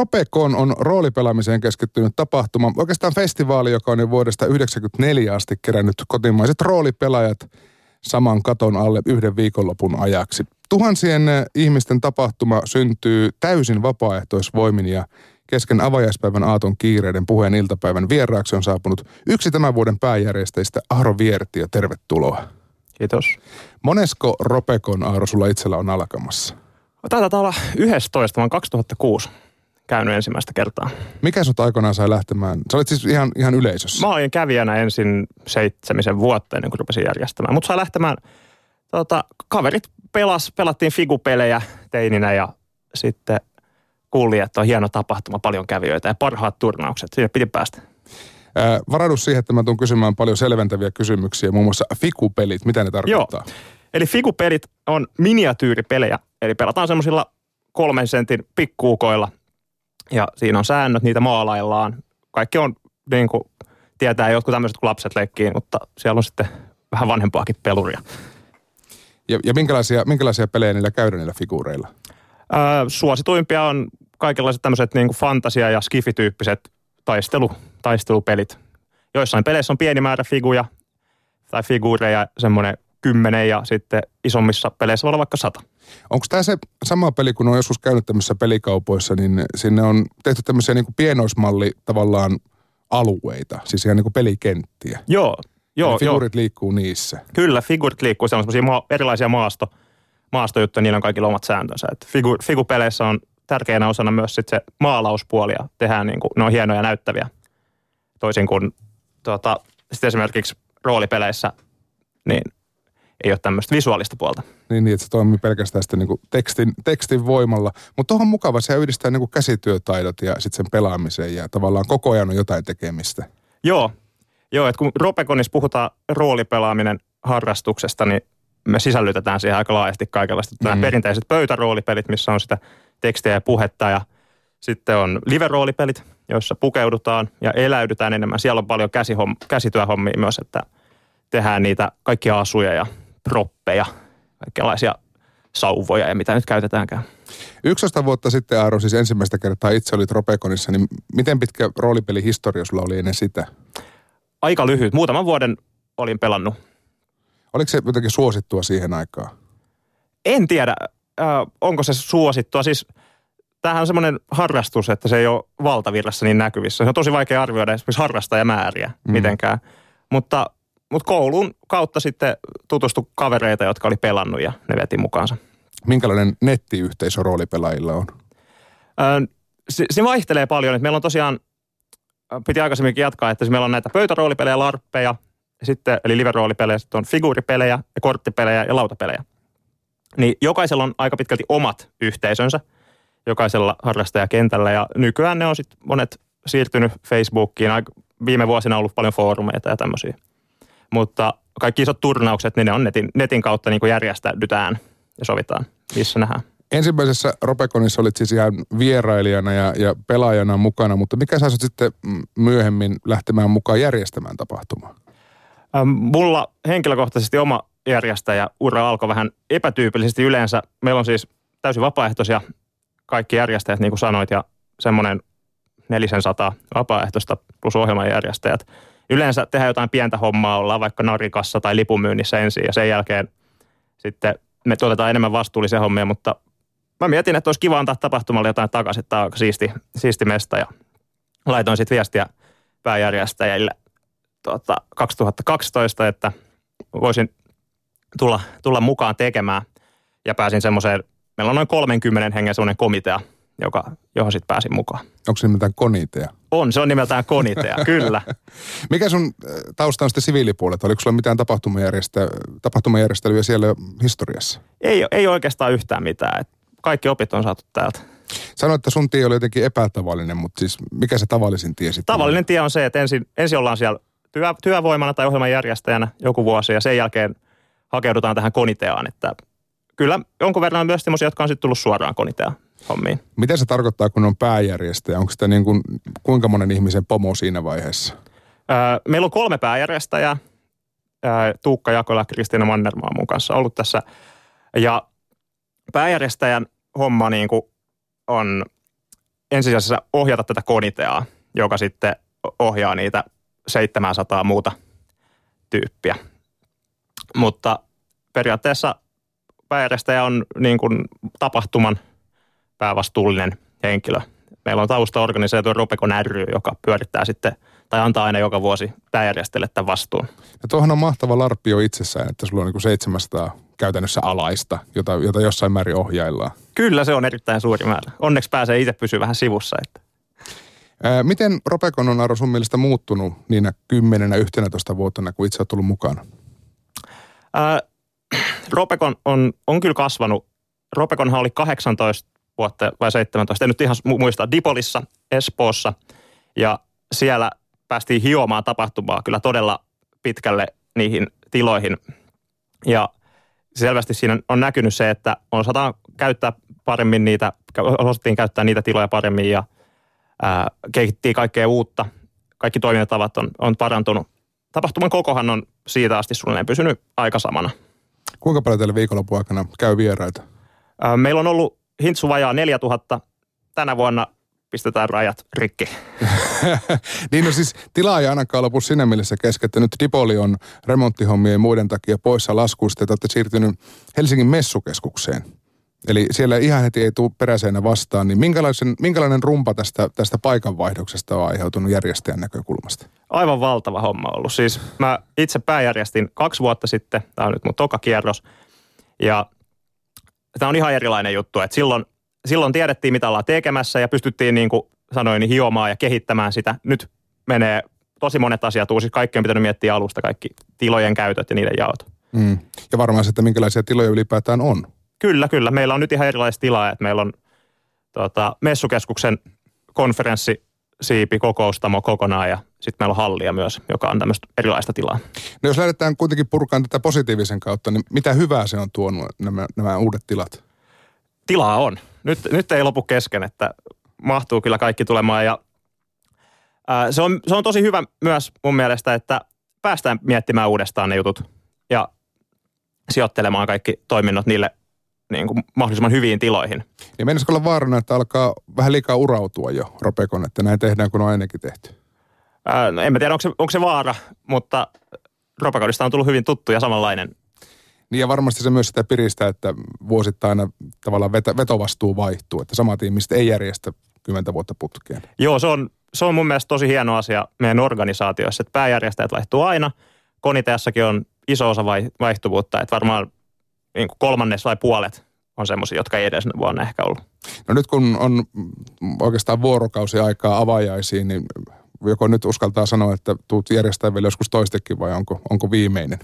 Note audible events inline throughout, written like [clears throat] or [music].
Ropekon on roolipelaamiseen keskittynyt tapahtuma, oikeastaan festivaali, joka on jo vuodesta 1994 asti kerännyt kotimaiset roolipelaajat saman katon alle yhden viikonlopun ajaksi. Tuhansien ihmisten tapahtuma syntyy täysin vapaaehtoisvoimin ja kesken avajaispäivän aaton kiireiden puheen iltapäivän vieraaksi on saapunut yksi tämän vuoden pääjärjestäjistä Aaro Vierti ja tervetuloa. Kiitos. Monesko Ropekon Aaro sulla itsellä on alkamassa? Taitaa olla 11, vaan 2006 käynyt ensimmäistä kertaa. Mikä sut aikoinaan sai lähtemään? Sä olit siis ihan, ihan yleisössä. Mä olin kävijänä ensin seitsemisen vuotta ennen kuin rupesin järjestämään. Mutta sai lähtemään, tota, kaverit pelas, pelattiin figupelejä teininä ja sitten kuuli, että on hieno tapahtuma, paljon kävijöitä ja parhaat turnaukset. Sinne piti päästä. Ää, varaudu siihen, että mä tuun kysymään paljon selventäviä kysymyksiä, muun muassa figupelit, mitä ne tarkoittaa? Joo. Eli figupelit on miniatyyripelejä, eli pelataan semmoisilla kolmen sentin pikkuukoilla ja siinä on säännöt, niitä maalaillaan. Kaikki on niin kuin, tietää jotkut tämmöiset, kun lapset leikkii, mutta siellä on sitten vähän vanhempaakin peluria. Ja, ja minkälaisia, minkälaisia pelejä niillä käydään niillä figuureilla? Öö, suosituimpia on kaikenlaiset tämmöiset niin fantasia- ja skifityyppiset taistelu, taistelupelit. Joissain peleissä on pieni määrä figuja tai figuureja, semmoinen kymmenen ja sitten isommissa peleissä voi olla vaikka sata. Onko tämä se sama peli, kun on joskus käynyt tämmöisissä pelikaupoissa, niin sinne on tehty tämmöisiä niin pienoismalli tavallaan alueita, siis ihan niin kuin pelikenttiä. Joo, joo. figuurit joo. liikkuu niissä. Kyllä, figuurit liikkuu. Se on semmoisia maa, erilaisia maasto, maastojuttuja, niillä on kaikilla omat sääntönsä. Et figu, figupeleissä on tärkeänä osana myös sit se maalauspuoli ja tehdään niin kuin, ne on hienoja näyttäviä. Toisin kuin tuota, sitten esimerkiksi roolipeleissä, niin ei ole tämmöistä visuaalista puolta. Niin, niin että se toimii pelkästään sitten niin kuin tekstin, tekstin voimalla. Mutta tuohon mukava, se yhdistää niin kuin käsityötaidot ja sitten sen pelaamisen ja tavallaan koko ajan on jotain tekemistä. Joo, Joo että kun Ropekonissa puhutaan roolipelaaminen harrastuksesta, niin me sisällytetään siihen aika laajasti kaikenlaista. Mm. Nämä perinteiset pöytäroolipelit, missä on sitä tekstiä ja puhetta ja sitten on live-roolipelit, joissa pukeudutaan ja eläydytään enemmän. Siellä on paljon käsihomm- käsityöhommia myös, että tehdään niitä kaikkia asuja ja proppeja, kaikenlaisia sauvoja ja mitä nyt käytetäänkään. 11 vuotta sitten, Aaro, siis ensimmäistä kertaa itse olit Ropekonissa, niin miten pitkä roolipelihistoria sulla oli ennen sitä? Aika lyhyt. Muutaman vuoden olin pelannut. Oliko se jotenkin suosittua siihen aikaan? En tiedä, äh, onko se suosittua. Siis tämähän on semmoinen harrastus, että se ei ole valtavirrassa niin näkyvissä. Se on tosi vaikea arvioida esimerkiksi harrastajamääriä mm. mitenkään. Mutta mutta koulun kautta sitten tutustu kavereita, jotka oli pelannut ja ne veti mukaansa. Minkälainen nettiyhteisö roolipelaajilla on? Öö, se, se vaihtelee paljon. Että meillä on tosiaan, piti aikaisemminkin jatkaa, että meillä on näitä pöytäroolipelejä, larppeja, sitten, eli live-roolipelejä, sitten on figuuripelejä ja korttipelejä ja lautapelejä. Niin jokaisella on aika pitkälti omat yhteisönsä, jokaisella harrastajakentällä ja nykyään ne on sitten monet siirtynyt Facebookiin. Viime vuosina on ollut paljon foorumeita ja tämmöisiä mutta kaikki isot turnaukset, niin ne on netin, netin kautta niin kuin järjestäydytään ja sovitaan, missä nähdään. Ensimmäisessä Ropekonissa olit siis ihan vierailijana ja, ja pelaajana mukana, mutta mikä saa sitten myöhemmin lähtemään mukaan järjestämään tapahtumaa? Ähm, mulla henkilökohtaisesti oma järjestäjä ura alkoi vähän epätyypillisesti yleensä. Meillä on siis täysin vapaaehtoisia kaikki järjestäjät, niin kuin sanoit, ja semmoinen 400 vapaaehtoista plus ohjelmanjärjestäjät – yleensä tehdään jotain pientä hommaa, ollaan vaikka narikassa tai lipunmyynnissä ensin ja sen jälkeen sitten me tuotetaan enemmän vastuullisia hommia, mutta mä mietin, että olisi kiva antaa tapahtumalle jotain takaisin, että tämä on siisti, siisti mesta ja laitoin sitten viestiä pääjärjestäjille tuota, 2012, että voisin tulla, tulla mukaan tekemään ja pääsin semmoiseen, meillä on noin 30 hengen semmoinen komitea, joka, johon sitten pääsin mukaan. Onko se nimeltään konitea? On, se on nimeltään konitea, [laughs] kyllä. Mikä sun äh, tausta on sitten siviilipuolelta? Oliko sulla mitään tapahtumajärjestelyä siellä historiassa? Ei, ei oikeastaan yhtään mitään. Kaikki opit on saatu täältä. Sanoit, että sun tie oli jotenkin epätavallinen, mutta siis mikä se tavallisin tie sitten Tavallinen tie on se, että ensin, ensin ollaan siellä työ, työvoimana tai ohjelman järjestäjänä joku vuosi ja sen jälkeen hakeudutaan tähän koniteaan. Että kyllä jonkun verran myös sellaisia, jotka on sitten tullut suoraan koniteaan hommiin. Mitä se tarkoittaa, kun on pääjärjestäjä? Onko sitä niin kuin, kuinka monen ihmisen pomo siinä vaiheessa? Öö, meillä on kolme pääjärjestäjää. Öö, Tuukka Jakola ja Kristiina Mannermaa mun kanssa ollut tässä. Ja pääjärjestäjän homma niin kuin on ensisijaisesti ohjata tätä koniteaa, joka sitten ohjaa niitä 700 muuta tyyppiä. Mutta periaatteessa pääjärjestäjä on niin kuin tapahtuman päävastuullinen henkilö. Meillä on taustaorganisaatio Ropekon ry, joka pyörittää sitten tai antaa aina joka vuosi pääjärjestäjälle tämän vastuun. Ja tuohon on mahtava larppio itsessään, että sulla on niin kuin 700 käytännössä alaista, jota, jota jossain määrin ohjaillaan. Kyllä se on erittäin suuri määrä. Onneksi pääsee itse pysyä vähän sivussa. Että. Ää, miten Ropekon on Aro sun mielestä muuttunut niinä 10-11 vuotena, kun itse olet tullut mukaan? Ää, [clears throat] Ropekon on, on kyllä kasvanut. Ropekonhan oli 18 vuotta vai 17, en nyt ihan muista, Dipolissa, Espoossa. Ja siellä päästiin hiomaan tapahtumaa kyllä todella pitkälle niihin tiloihin. Ja selvästi siinä on näkynyt se, että osataan käyttää paremmin niitä, osattiin käyttää niitä tiloja paremmin ja ää, kehittiin kaikkea uutta. Kaikki toimintatavat on, on parantunut. Tapahtuman kokohan on siitä asti suunnilleen pysynyt aika samana. Kuinka paljon teille viikonlopun aikana käy vieraita? Ää, meillä on ollut hintsu vajaa 4000. Tänä vuonna pistetään rajat rikki. [laughs] niin no siis tila ei ainakaan lopu siinä mielessä kesken, että nyt Dipoli on remonttihommien ja muiden takia poissa laskuista, että olette siirtynyt Helsingin messukeskukseen. Eli siellä ihan heti ei tule peräseinä vastaan, niin minkälaisen, minkälainen rumpa tästä, tästä paikanvaihdoksesta on aiheutunut järjestäjän näkökulmasta? Aivan valtava homma ollut. Siis mä itse pääjärjestin kaksi vuotta sitten, tämä on nyt mun toka kierros, ja tämä on ihan erilainen juttu, että silloin silloin tiedettiin, mitä ollaan tekemässä ja pystyttiin niin kuin sanoin, niin hiomaan ja kehittämään sitä. Nyt menee tosi monet asiat uusi. Kaikki on pitänyt miettiä alusta, kaikki tilojen käytöt ja niiden jaot. Mm. Ja varmaan se, että minkälaisia tiloja ylipäätään on. Kyllä, kyllä. Meillä on nyt ihan erilaisia tilaa. Että meillä on tota, messukeskuksen konferenssi siipi kokoustamo kokonaan ja sitten meillä on hallia myös, joka on tämmöistä erilaista tilaa. No jos lähdetään kuitenkin purkaan tätä positiivisen kautta, niin mitä hyvää se on tuonut nämä, nämä uudet tilat? Tilaa on nyt, nyt ei lopu kesken, että mahtuu kyllä kaikki tulemaan ja ää, se, on, se on tosi hyvä myös mun mielestä, että päästään miettimään uudestaan ne jutut ja sijoittelemaan kaikki toiminnot niille niin kuin mahdollisimman hyviin tiloihin. Niin mennäisikö olla vaarana, että alkaa vähän liikaa urautua jo Ropekon, että näin tehdään kun on ennenkin tehty? Ää, no en mä tiedä, onko se, onko se vaara, mutta Ropekonista on tullut hyvin tuttu ja samanlainen niin ja varmasti se myös sitä piristää, että vuosittain aina tavallaan veto, vetovastuu vaihtuu, että samat ihmiset ei järjestä kymmentä vuotta putkeen. Joo, se on, se on mun mielestä tosi hieno asia meidän organisaatioissa, että pääjärjestäjät vaihtuu aina. Koniteassakin on iso osa vaihtuvuutta, että varmaan niin kuin kolmannes vai puolet on semmoisia, jotka ei edes vuonna ehkä ollut. No nyt kun on oikeastaan vuorokausi aikaa avajaisiin, niin joko nyt uskaltaa sanoa, että tuut järjestää vielä joskus toistekin vai onko, onko viimeinen?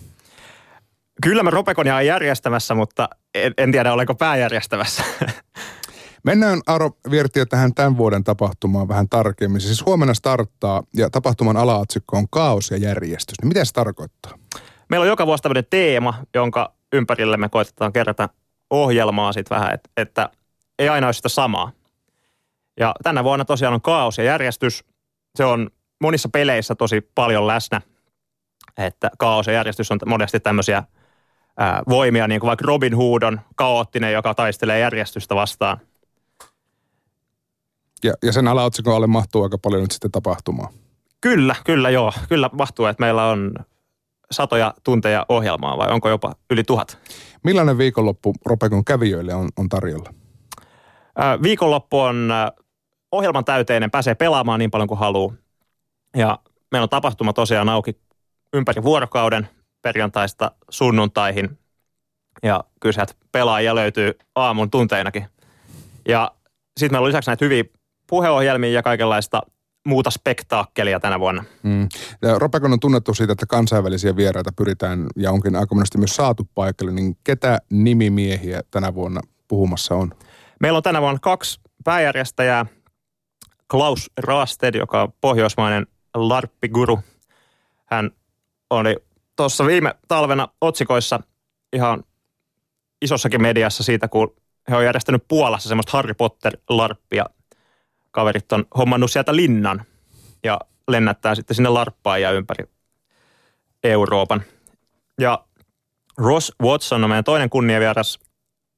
Kyllä mä Ropekonia on järjestämässä, mutta en, en tiedä olenko pääjärjestämässä. [laughs] Mennään Aro Viertiö tähän tämän vuoden tapahtumaan vähän tarkemmin. Siis huomenna starttaa ja tapahtuman alaatsikko on kaos ja järjestys. Niin mitä se tarkoittaa? Meillä on joka vuosi tämmöinen teema, jonka ympärille me koitetaan kerätä ohjelmaa sitten vähän, että, että ei aina ole sitä samaa. Ja tänä vuonna tosiaan on kaos ja järjestys. Se on monissa peleissä tosi paljon läsnä, että kaos ja järjestys on monesti tämmöisiä – ää, voimia, niin kuin vaikka Robin Hood on kaoottinen, joka taistelee järjestystä vastaan. Ja, ja sen alaotsikon alle mahtuu aika paljon nyt sitten tapahtumaa. Kyllä, kyllä joo. Kyllä mahtuu, että meillä on satoja tunteja ohjelmaa vai onko jopa yli tuhat. Millainen viikonloppu Ropekon kävijöille on, on tarjolla? Ää, viikonloppu on ää, ohjelman täyteinen, pääsee pelaamaan niin paljon kuin haluaa. Ja meillä on tapahtuma tosiaan auki ympäri vuorokauden perjantaista sunnuntaihin. Ja kyllä sieltä pelaajia löytyy aamun tunteinakin. Ja sitten meillä on lisäksi näitä hyviä puheohjelmia ja kaikenlaista muuta spektaakkelia tänä vuonna. Mm. Ropekon on tunnettu siitä, että kansainvälisiä vieraita pyritään ja onkin aika monesti myös saatu paikalle. Niin ketä nimimiehiä tänä vuonna puhumassa on? Meillä on tänä vuonna kaksi pääjärjestäjää. Klaus Rasted, joka on pohjoismainen larppiguru. Hän oli tuossa viime talvena otsikoissa ihan isossakin mediassa siitä, kun he on järjestänyt Puolassa semmoista Harry Potter-larppia. Kaverit on hommannut sieltä linnan ja lennättää sitten sinne larppaajia ympäri Euroopan. Ja Ross Watson on meidän toinen kunniavieras.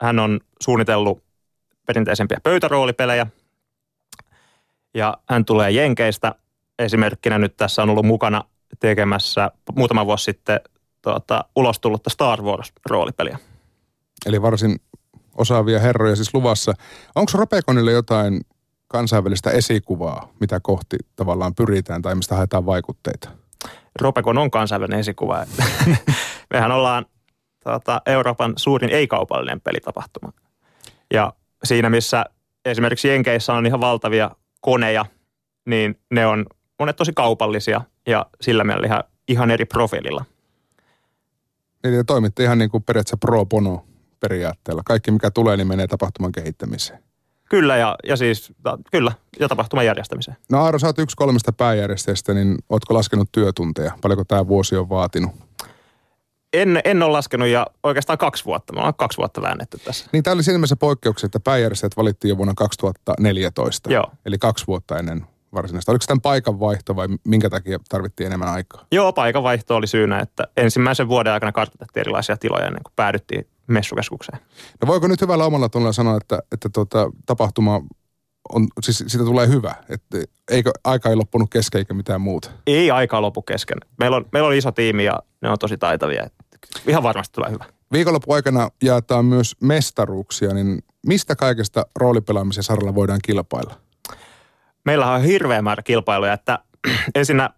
Hän on suunnitellut perinteisempiä pöytäroolipelejä. Ja hän tulee Jenkeistä. Esimerkkinä nyt tässä on ollut mukana tekemässä muutama vuosi sitten tuota, ulos tullutta Star Wars-roolipeliä. Eli varsin osaavia herroja siis luvassa. Onko Ropekonille jotain kansainvälistä esikuvaa, mitä kohti tavallaan pyritään tai mistä haetaan vaikutteita? Ropekon on kansainvälinen esikuva. [laughs] Mehän ollaan tuota, Euroopan suurin ei-kaupallinen pelitapahtuma. Ja siinä, missä esimerkiksi Jenkeissä on ihan valtavia koneja, niin ne on monet tosi kaupallisia ja sillä mielellä ihan, ihan eri profiililla. Niin te toimitte ihan niin kuin periaatteessa pro bono periaatteella. Kaikki mikä tulee, niin menee tapahtuman kehittämiseen. Kyllä, ja, ja siis ta, kyllä, ja tapahtuman järjestämiseen. No Aaro, sä oot yksi kolmesta pääjärjestäjästä, niin ootko laskenut työtunteja? Paljonko tämä vuosi on vaatinut? En, en ole laskenut ja oikeastaan kaksi vuotta. Me ollaan kaksi vuotta väännetty tässä. Niin tämä oli siinä mielessä poikkeuksia, että pääjärjestäjät valittiin jo vuonna 2014. Joo. Eli kaksi vuotta ennen varsinaista. Oliko tämä paikan vaihto vai minkä takia tarvittiin enemmän aikaa? Joo, paikan vaihto oli syynä, että ensimmäisen vuoden aikana kartoitettiin erilaisia tiloja ennen kuin päädyttiin messukeskukseen. No voiko nyt hyvällä omalla tunnella sanoa, että, että tuota, tapahtuma on, siis siitä tulee hyvä, että eikö aika ei loppunut kesken eikä mitään muuta? Ei aika lopu kesken. Meillä on, meillä on iso tiimi ja ne on tosi taitavia. Ihan varmasti tulee hyvä. Viikonloppu aikana jaetaan myös mestaruuksia, niin mistä kaikesta roolipelaamisen saralla voidaan kilpailla? Meillä on hirveä määrä kilpailuja, että [clears throat] ensinnä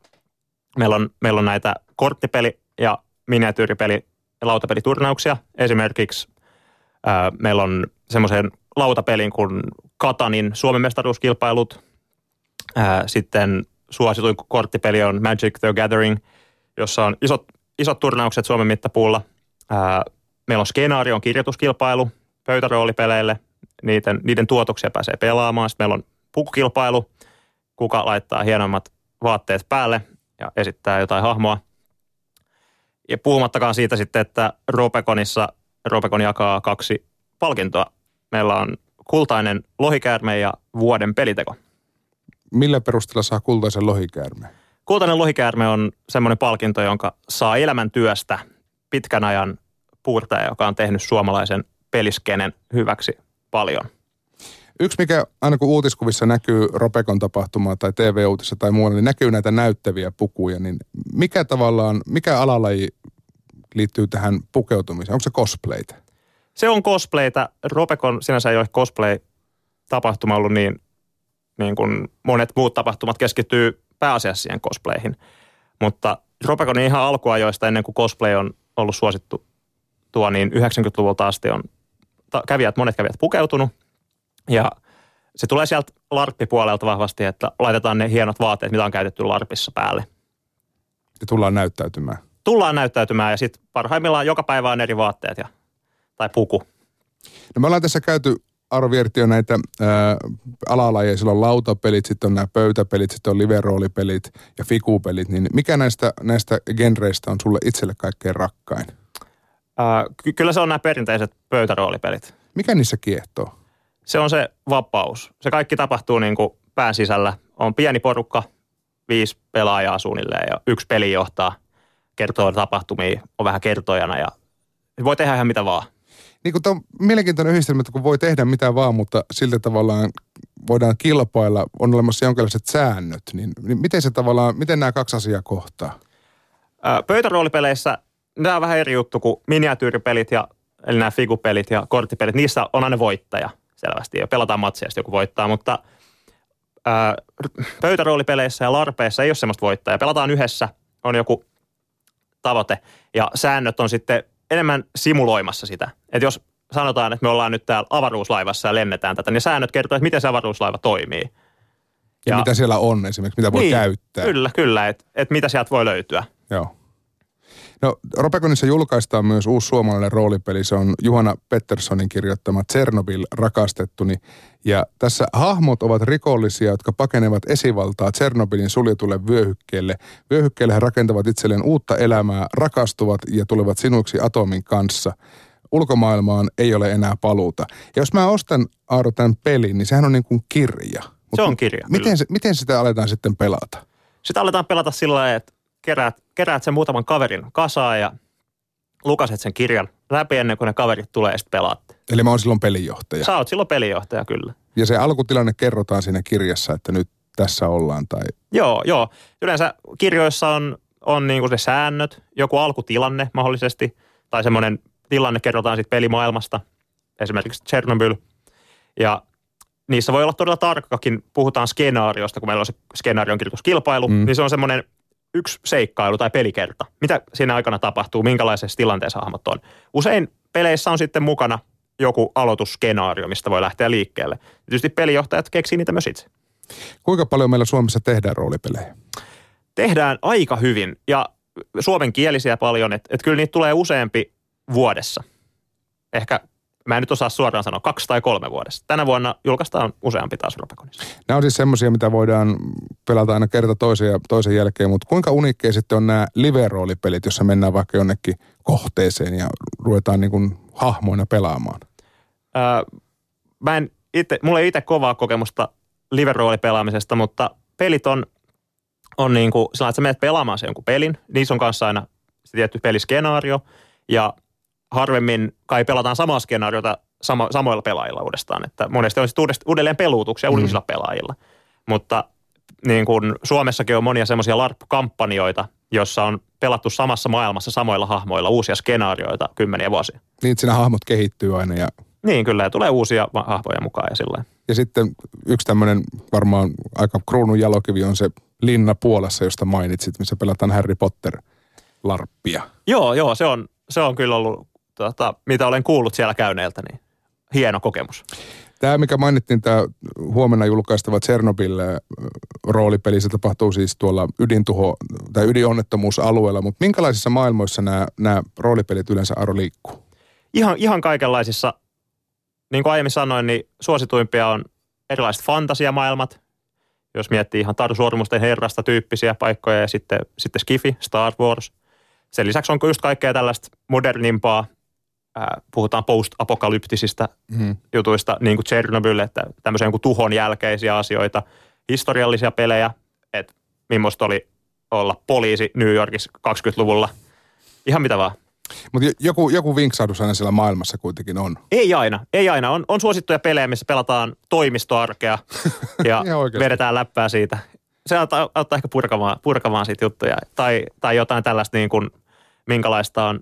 meillä on, meillä on näitä korttipeli- ja miniatyyripeli- ja lautapeliturnauksia. Esimerkiksi ää, meillä on semmoisen lautapelin kuin Katanin Suomen mestaruuskilpailut. Ää, sitten suosituin korttipeli on Magic the Gathering, jossa on isot, isot turnaukset Suomen mittapuulla. Ää, meillä on Skenaarion kirjoituskilpailu pöytäroolipeleille. Niiden, niiden tuotoksia pääsee pelaamaan. Sitten meillä on pukukilpailu, kuka laittaa hienommat vaatteet päälle ja esittää jotain hahmoa. Ja puhumattakaan siitä sitten, että Ropeconissa Ropecon jakaa kaksi palkintoa. Meillä on kultainen lohikäärme ja vuoden peliteko. Millä perusteella saa kultaisen lohikäärmeen? Kultainen lohikäärme on semmoinen palkinto, jonka saa elämäntyöstä pitkän ajan puurtaja, joka on tehnyt suomalaisen peliskenen hyväksi paljon. Yksi, mikä aina kun uutiskuvissa näkyy Ropekon tapahtumaa tai TV-uutissa tai muualla, niin näkyy näitä näyttäviä pukuja. Niin mikä tavallaan, mikä alalaji liittyy tähän pukeutumiseen? Onko se cosplayta? Se on cosplayta. Ropekon sinänsä ei ole cosplay-tapahtuma ollut niin, niin kuin monet muut tapahtumat keskittyy pääasiassa siihen cosplayhin. Mutta Ropeconin ihan alkuajoista ennen kuin cosplay on ollut suosittu tuo, niin 90-luvulta asti on kävijät, monet kävijät pukeutunut. Ja se tulee sieltä larppipuolelta vahvasti, että laitetaan ne hienot vaatteet, mitä on käytetty larpissa päälle. Ja tullaan näyttäytymään. Tullaan näyttäytymään ja sitten parhaimmillaan joka päivä on eri vaatteet ja, tai puku. No me ollaan tässä käyty jo näitä ää, alalajeja. Sillä on lautapelit, sitten on nämä pöytäpelit, sitten on liveroolipelit ja fikupelit. Niin mikä näistä, näistä genreistä on sulle itselle kaikkein rakkain? Ää, ky- kyllä se on nämä perinteiset pöytäroolipelit. Mikä niissä kiehtoo? Se on se vapaus. Se kaikki tapahtuu niin kuin pään sisällä. On pieni porukka, viisi pelaajaa suunnilleen ja yksi peli johtaa, kertoo tapahtumia, on vähän kertojana ja voi tehdä ihan mitä vaan. Niin kuin on mielenkiintoinen yhdistelmä, että kun voi tehdä mitä vaan, mutta siltä tavallaan voidaan kilpailla, on olemassa jonkinlaiset säännöt, niin, niin miten se tavallaan, miten nämä kaksi asiaa kohtaa? Pöytäroolipeleissä nämä on vähän eri juttu kuin miniatyyripelit ja eli nämä figupelit ja korttipelit. Niissä on aina voittaja selvästi ja pelataan matsia, joku voittaa, mutta ää, pöytäroolipeleissä ja larpeissa ei ole semmoista voittajaa. Pelataan yhdessä, on joku tavoite ja säännöt on sitten enemmän simuloimassa sitä. Että jos sanotaan, että me ollaan nyt täällä avaruuslaivassa ja lennetään tätä, niin säännöt kertoo, että miten se avaruuslaiva toimii. Ja, ja mitä siellä on esimerkiksi, mitä voi niin, käyttää. Kyllä, kyllä, että et mitä sieltä voi löytyä. Joo. No Ropekonissa julkaistaan myös uusi suomalainen roolipeli. Se on Juhana Petterssonin kirjoittama Tsernobyl rakastettuni. Ja tässä hahmot ovat rikollisia, jotka pakenevat esivaltaa Tsernobylin suljetulle vyöhykkeelle. Vyöhykkeelle he rakentavat itselleen uutta elämää, rakastuvat ja tulevat sinuiksi atomin kanssa. Ulkomaailmaan ei ole enää paluuta. Ja jos mä ostan Aaro tämän pelin, niin sehän on niin kuin kirja. Mut se on kirja. Miten, se, miten sitä aletaan sitten pelata? Sitä aletaan pelata sillä lailla, että keräät, keräät sen muutaman kaverin kasaan ja lukaset sen kirjan läpi ennen kuin ne kaverit tulee ja sitten pelaatte. Eli mä oon silloin pelinjohtaja. Sä oot silloin pelinjohtaja, kyllä. Ja se alkutilanne kerrotaan siinä kirjassa, että nyt tässä ollaan? Tai... Joo, joo. Yleensä kirjoissa on, on niin kuin se säännöt, joku alkutilanne mahdollisesti, tai semmoinen tilanne kerrotaan sitten pelimaailmasta, esimerkiksi Chernobyl. Ja niissä voi olla todella tarkkakin, puhutaan skenaariosta, kun meillä on se skenaarion kirjoituskilpailu, mm. niin se on semmoinen yksi seikkailu tai pelikerta. Mitä siinä aikana tapahtuu, minkälaisessa tilanteessa hahmot on. Usein peleissä on sitten mukana joku aloitusskenaario, mistä voi lähteä liikkeelle. Tietysti pelijohtajat keksii niitä myös itse. Kuinka paljon meillä Suomessa tehdään roolipelejä? Tehdään aika hyvin ja suomenkielisiä paljon, että et kyllä niitä tulee useampi vuodessa. Ehkä mä en nyt osaa suoraan sanoa, kaksi tai kolme vuodessa. Tänä vuonna julkaistaan useampi taas Ropekonissa. Nämä on siis semmoisia, mitä voidaan pelata aina kerta toisen, ja toisen jälkeen, mutta kuinka unikkeja sitten on nämä live-roolipelit, jossa mennään vaikka jonnekin kohteeseen ja ruvetaan niin kuin hahmoina pelaamaan? Öö, mä en itse, mulla ei itse kovaa kokemusta live-roolipelaamisesta, mutta pelit on, on niin kuin, sillä että sä menet pelaamaan sen jonkun pelin, niissä on kanssa aina se tietty peliskenaario, ja harvemmin kai pelataan samaa skenaariota samo, samoilla pelaajilla uudestaan. Että monesti on sitten uudelleen peluutuksia mm. uudisilla pelaajilla. Mutta niin kuin Suomessakin on monia semmoisia LARP-kampanjoita, jossa on pelattu samassa maailmassa samoilla hahmoilla uusia skenaarioita kymmeniä vuosia. Niin, siinä hahmot kehittyy aina ja... Niin, kyllä, ja tulee uusia hahmoja mukaan ja sillä Ja sitten yksi tämmöinen varmaan aika kruunun jalokivi on se Linna Puolassa, josta mainitsit, missä pelataan Harry Potter larppia. Joo, joo, se on, se on kyllä ollut tota, mitä olen kuullut siellä käyneiltä, niin hieno kokemus. Tämä, mikä mainittiin, tämä huomenna julkaistava Tsernobyl roolipeli, se tapahtuu siis tuolla ydintuho- tai ydinonnettomuusalueella, mutta minkälaisissa maailmoissa nämä, nämä roolipelit yleensä Aro liikkuu? Ihan, ihan kaikenlaisissa. Niin kuin aiemmin sanoin, niin suosituimpia on erilaiset fantasiamaailmat, jos miettii ihan Taru Sormusten herrasta tyyppisiä paikkoja ja sitten, sitten Skifi, Star Wars. Sen lisäksi onko just kaikkea tällaista modernimpaa puhutaan post-apokalyptisista mm. jutuista, niin kuin Chernobyl, että tämmöisiä niin kuin tuhon jälkeisiä asioita, historiallisia pelejä, että millaista oli olla poliisi New Yorkissa 20-luvulla. Ihan mitä vaan. Mutta joku, joku vinksahdus aina siellä maailmassa kuitenkin on. Ei aina, ei aina. On, on suosittuja pelejä, missä pelataan toimistoarkea [laughs] ja vedetään läppää siitä. Se auttaa, auttaa ehkä purkamaan, purkamaan siitä juttuja. Tai, tai jotain tällaista niin kuin, minkälaista on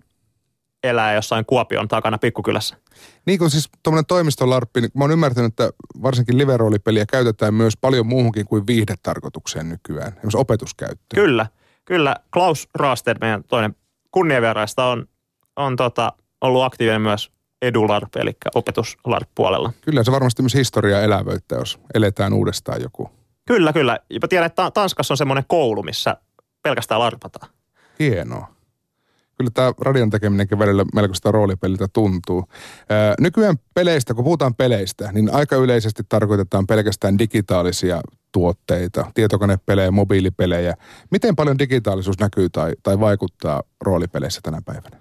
elää jossain Kuopion takana pikkukylässä. Niin kuin siis tuommoinen toimistolarppi, niin mä oon ymmärtänyt, että varsinkin liveroolipeliä käytetään myös paljon muuhunkin kuin viihdetarkoitukseen nykyään, esimerkiksi opetuskäyttöön. Kyllä, kyllä. Klaus Rasted, meidän toinen kunniavieraista, on, on tota, ollut aktiivinen myös edularp, eli opetuslarp-puolella. Kyllä, se varmasti myös historiaa elävöittää, jos eletään uudestaan joku. Kyllä, kyllä. Mä tiedän, että Tanskassa on semmoinen koulu, missä pelkästään larpataan. Hienoa kyllä tämä radion tekeminenkin välillä melkoista roolipeliltä tuntuu. Ää, nykyään peleistä, kun puhutaan peleistä, niin aika yleisesti tarkoitetaan pelkästään digitaalisia tuotteita, tietokonepelejä, mobiilipelejä. Miten paljon digitaalisuus näkyy tai, tai vaikuttaa roolipeleissä tänä päivänä?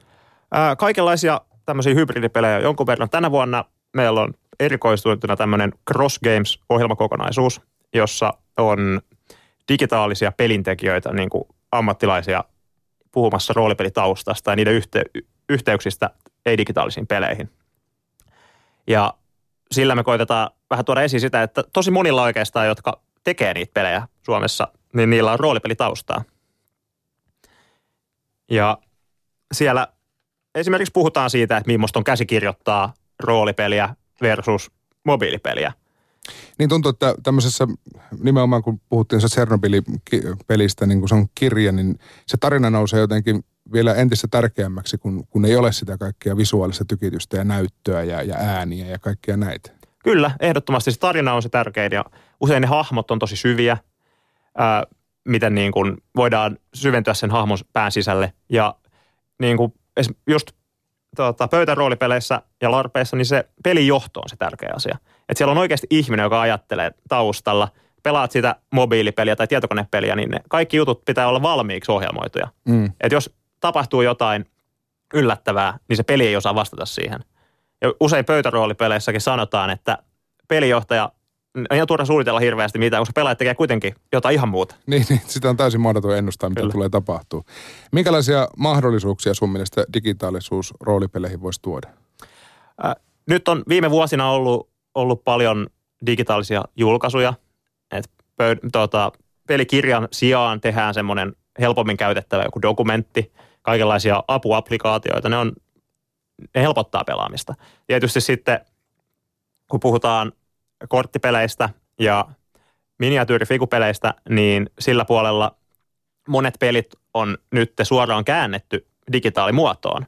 Ää, kaikenlaisia tämmöisiä hybridipelejä jonkun verran. Tänä vuonna meillä on erikoistuneena tämmöinen Cross Games-ohjelmakokonaisuus, jossa on digitaalisia pelintekijöitä, niin kuin ammattilaisia puhumassa roolipelitaustasta ja niiden yhte- yhteyksistä ei-digitaalisiin peleihin. Ja sillä me koitetaan vähän tuoda esiin sitä, että tosi monilla oikeastaan, jotka tekee niitä pelejä Suomessa, niin niillä on roolipelitaustaa. Ja siellä esimerkiksi puhutaan siitä, että millaista on käsikirjoittaa roolipeliä versus mobiilipeliä – niin tuntuu, että tämmöisessä, nimenomaan kun puhuttiin se Chernobyl-pelistä, niin kun se on kirja, niin se tarina nousee jotenkin vielä entistä tärkeämmäksi, kun, kun ei ole sitä kaikkea visuaalista tykitystä ja näyttöä ja, ja ääniä ja kaikkia näitä. Kyllä, ehdottomasti se tarina on se tärkein ja usein ne hahmot on tosi syviä, ää, miten niin kuin voidaan syventyä sen hahmon pään sisälle. Ja niin kuin just tota, pöytäroolipeleissä ja larpeissa, niin se pelijohto on se tärkeä asia. Että siellä on oikeasti ihminen, joka ajattelee taustalla. Pelaat sitä mobiilipeliä tai tietokonepeliä, niin ne kaikki jutut pitää olla valmiiksi ohjelmoituja. Mm. Että jos tapahtuu jotain yllättävää, niin se peli ei osaa vastata siihen. Ja usein pöytäroolipeleissäkin sanotaan, että pelijohtaja on ihan turha suunnitella hirveästi mitään, koska pelaajat tekee kuitenkin jotain ihan muuta. [laughs] Niin, niin sitä on täysin mahdoton ennustaa, mitä Kyllä. tulee tapahtuu. Minkälaisia mahdollisuuksia sun mielestä digitaalisuus roolipeleihin voisi tuoda? Äh, nyt on viime vuosina ollut, ollut paljon digitaalisia julkaisuja. Et pöyd- tota, pelikirjan sijaan tehdään semmoinen helpommin käytettävä joku dokumentti, kaikenlaisia apuapplikaatioita. Ne, on, ne helpottaa pelaamista. Tietysti sitten, kun puhutaan korttipeleistä ja miniatyyrifigupeleistä, niin sillä puolella monet pelit on nyt suoraan käännetty digitaalimuotoon.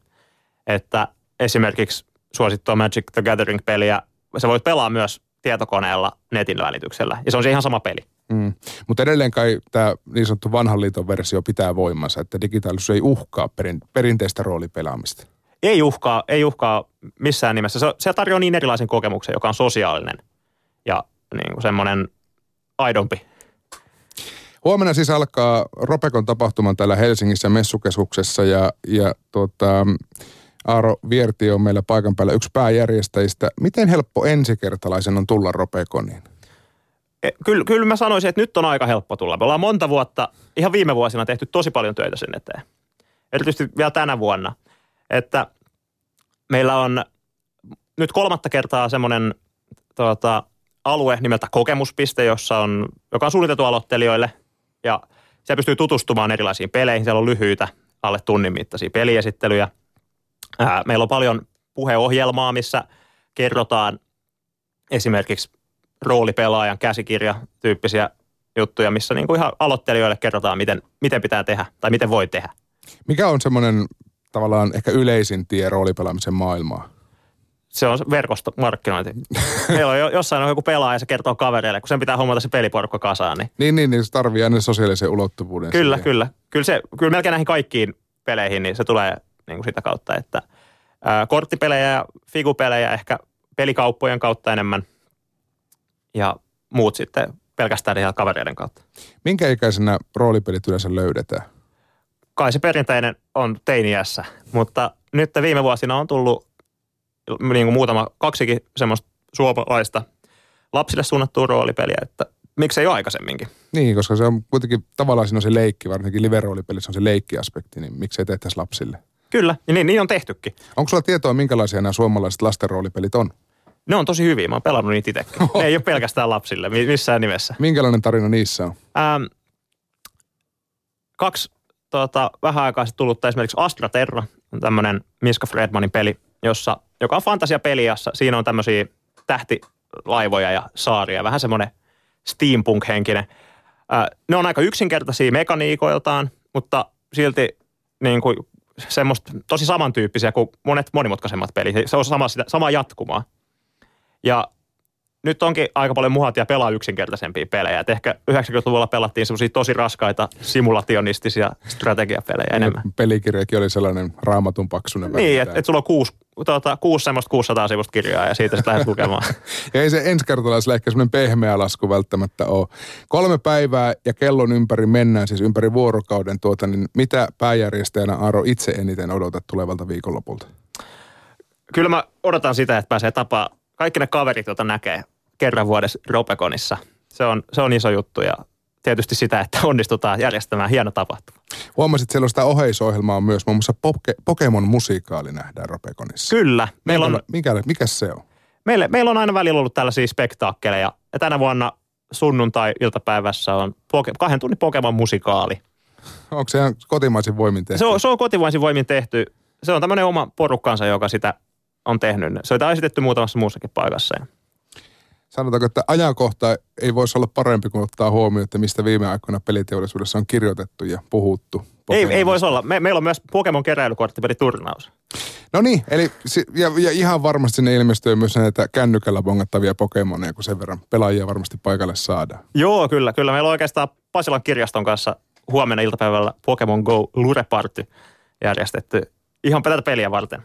Että esimerkiksi suosittua Magic the Gathering-peliä, sä voit pelaa myös tietokoneella netin välityksellä. Ja se on se ihan sama peli. Mm. Mutta edelleen kai tämä niin sanottu vanhan liiton versio pitää voimassa, että digitaalisuus ei uhkaa perin, perinteistä roolipelaamista. Ei uhkaa, ei uhkaa missään nimessä. Se, se tarjoaa niin erilaisen kokemuksen, joka on sosiaalinen ja niin kuin semmoinen aidompi. Huomenna siis alkaa Ropekon tapahtuman täällä Helsingissä messukeskuksessa ja, ja tota, Aaro Vierti on meillä paikan päällä yksi pääjärjestäjistä. Miten helppo ensikertalaisen on tulla Ropekoniin? E, kyllä, kyllä mä sanoisin, että nyt on aika helppo tulla. Me ollaan monta vuotta, ihan viime vuosina tehty tosi paljon töitä sen eteen. Erityisesti vielä tänä vuonna. Että meillä on nyt kolmatta kertaa semmoinen tuota, alue nimeltä kokemuspiste, jossa on, joka on suunniteltu aloittelijoille. Ja siellä pystyy tutustumaan erilaisiin peleihin. Siellä on lyhyitä, alle tunnin mittaisia peliesittelyjä. Ää, meillä on paljon puheohjelmaa, missä kerrotaan esimerkiksi roolipelaajan käsikirja tyyppisiä juttuja, missä niin kuin ihan aloittelijoille kerrotaan, miten, miten pitää tehdä tai miten voi tehdä. Mikä on semmoinen tavallaan ehkä yleisin tie roolipelaamisen maailmaa? Se on verkostomarkkinointi. [laughs] Meillä on jossain on joku pelaaja ja se kertoo kavereille, kun sen pitää hommata se peliporukka kasaan. Niin, niin, niin, niin se tarvii aina sosiaalisen ulottuvuuden. Kyllä, siihen. kyllä. Kyllä, se, kyllä melkein näihin kaikkiin peleihin, niin se tulee niin kuin sitä kautta, että ää, korttipelejä ja figupelejä ehkä pelikauppojen kautta enemmän – ja muut sitten pelkästään ihan kavereiden kautta. Minkä ikäisenä roolipelit yleensä löydetään? Kai se perinteinen on teiniässä, mutta nyt viime vuosina on tullut niin kuin muutama, kaksikin semmoista suomalaista lapsille suunnattua roolipeliä, että miksei jo aikaisemminkin. Niin, koska se on kuitenkin tavallaan siinä on se leikki, varsinkin live-roolipelissä on se leikkiaspekti, niin miksei tehtäisi lapsille? Kyllä, ja niin, niin on tehtykin. Onko sulla tietoa, minkälaisia nämä suomalaiset lasten roolipelit on? Ne on tosi hyviä. Mä oon pelannut niitä itsekin. Ne ei ole pelkästään lapsille missään nimessä. Minkälainen tarina niissä on? Ähm, kaksi tota, vähän aikaa sitten tullutta esimerkiksi Astra Terra, tämmöinen Miska Fredmanin peli, jossa, joka on fantasiapeli, jossa siinä on tämmöisiä tähtilaivoja ja saaria. Vähän semmoinen steampunk-henkinen. Äh, ne on aika yksinkertaisia mekaniikoiltaan, mutta silti niin kuin semmoista tosi samantyyppisiä kuin monet monimutkaisemmat pelit. Se on sama, sitä, sama jatkumaa. Ja nyt onkin aika paljon muhatia pelaa yksinkertaisempia pelejä. Et ehkä 90-luvulla pelattiin semmoisia tosi raskaita simulationistisia strategiapelejä enemmän. Pelikirjakin oli sellainen raamatun paksunen. Niin, että et sulla on kuusi, tuota, kuusi semmoista 600 sivusta kirjaa ja siitä sitten lähdet lukemaan. [laughs] ja ei se ensikertalaisella ehkä semmoinen pehmeä lasku välttämättä ole. Kolme päivää ja kellon ympäri mennään, siis ympäri vuorokauden. Tuota, niin mitä pääjärjestäjänä Aaro itse eniten odotat tulevalta viikonlopulta? Kyllä mä odotan sitä, että pääsee tapaa kaikki ne kaverit, joita näkee kerran vuodessa Ropekonissa. Se on, se on iso juttu ja tietysti sitä, että onnistutaan järjestämään hieno tapahtuma. Huomasit, että sitä oheisohjelmaa myös, muun muassa Poke, Pokemon-musikaali nähdään Ropekonissa. Kyllä. Meillä on, mikä, mikä se on? Meillä, meillä on aina välillä ollut tällaisia spektaakkeleja. Ja tänä vuonna sunnuntai-iltapäivässä on poke, kahden tunnin Pokemon-musikaali. Onko se ihan kotimaisin voimin tehty? Se on, se on kotimaisin voimin tehty. Se on tämmöinen oma porukkansa, joka sitä on tehnyt. Se on esitetty muutamassa muussakin paikassa. Sanotaanko, että ajankohta ei voisi olla parempi kuin ottaa huomioon, että mistä viime aikoina peliteollisuudessa on kirjoitettu ja puhuttu. Ei, ei voisi olla. Me, meillä on myös Pokemon keräilykorttipeliturnaus. No niin, eli ja, ja ihan varmasti sinne ilmestyy myös näitä kännykällä bongattavia Pokemoneja, kun sen verran pelaajia varmasti paikalle saadaan. Joo, kyllä, kyllä. Meillä on oikeastaan Pasilan kirjaston kanssa huomenna iltapäivällä Pokemon Go Lure Party järjestetty ihan tätä peliä varten.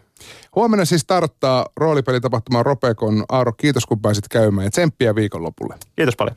Huomenna siis starttaa roolipelitapahtuma Ropekon. Aaro, kiitos kun pääsit käymään ja tsemppiä viikonlopulle. Kiitos paljon.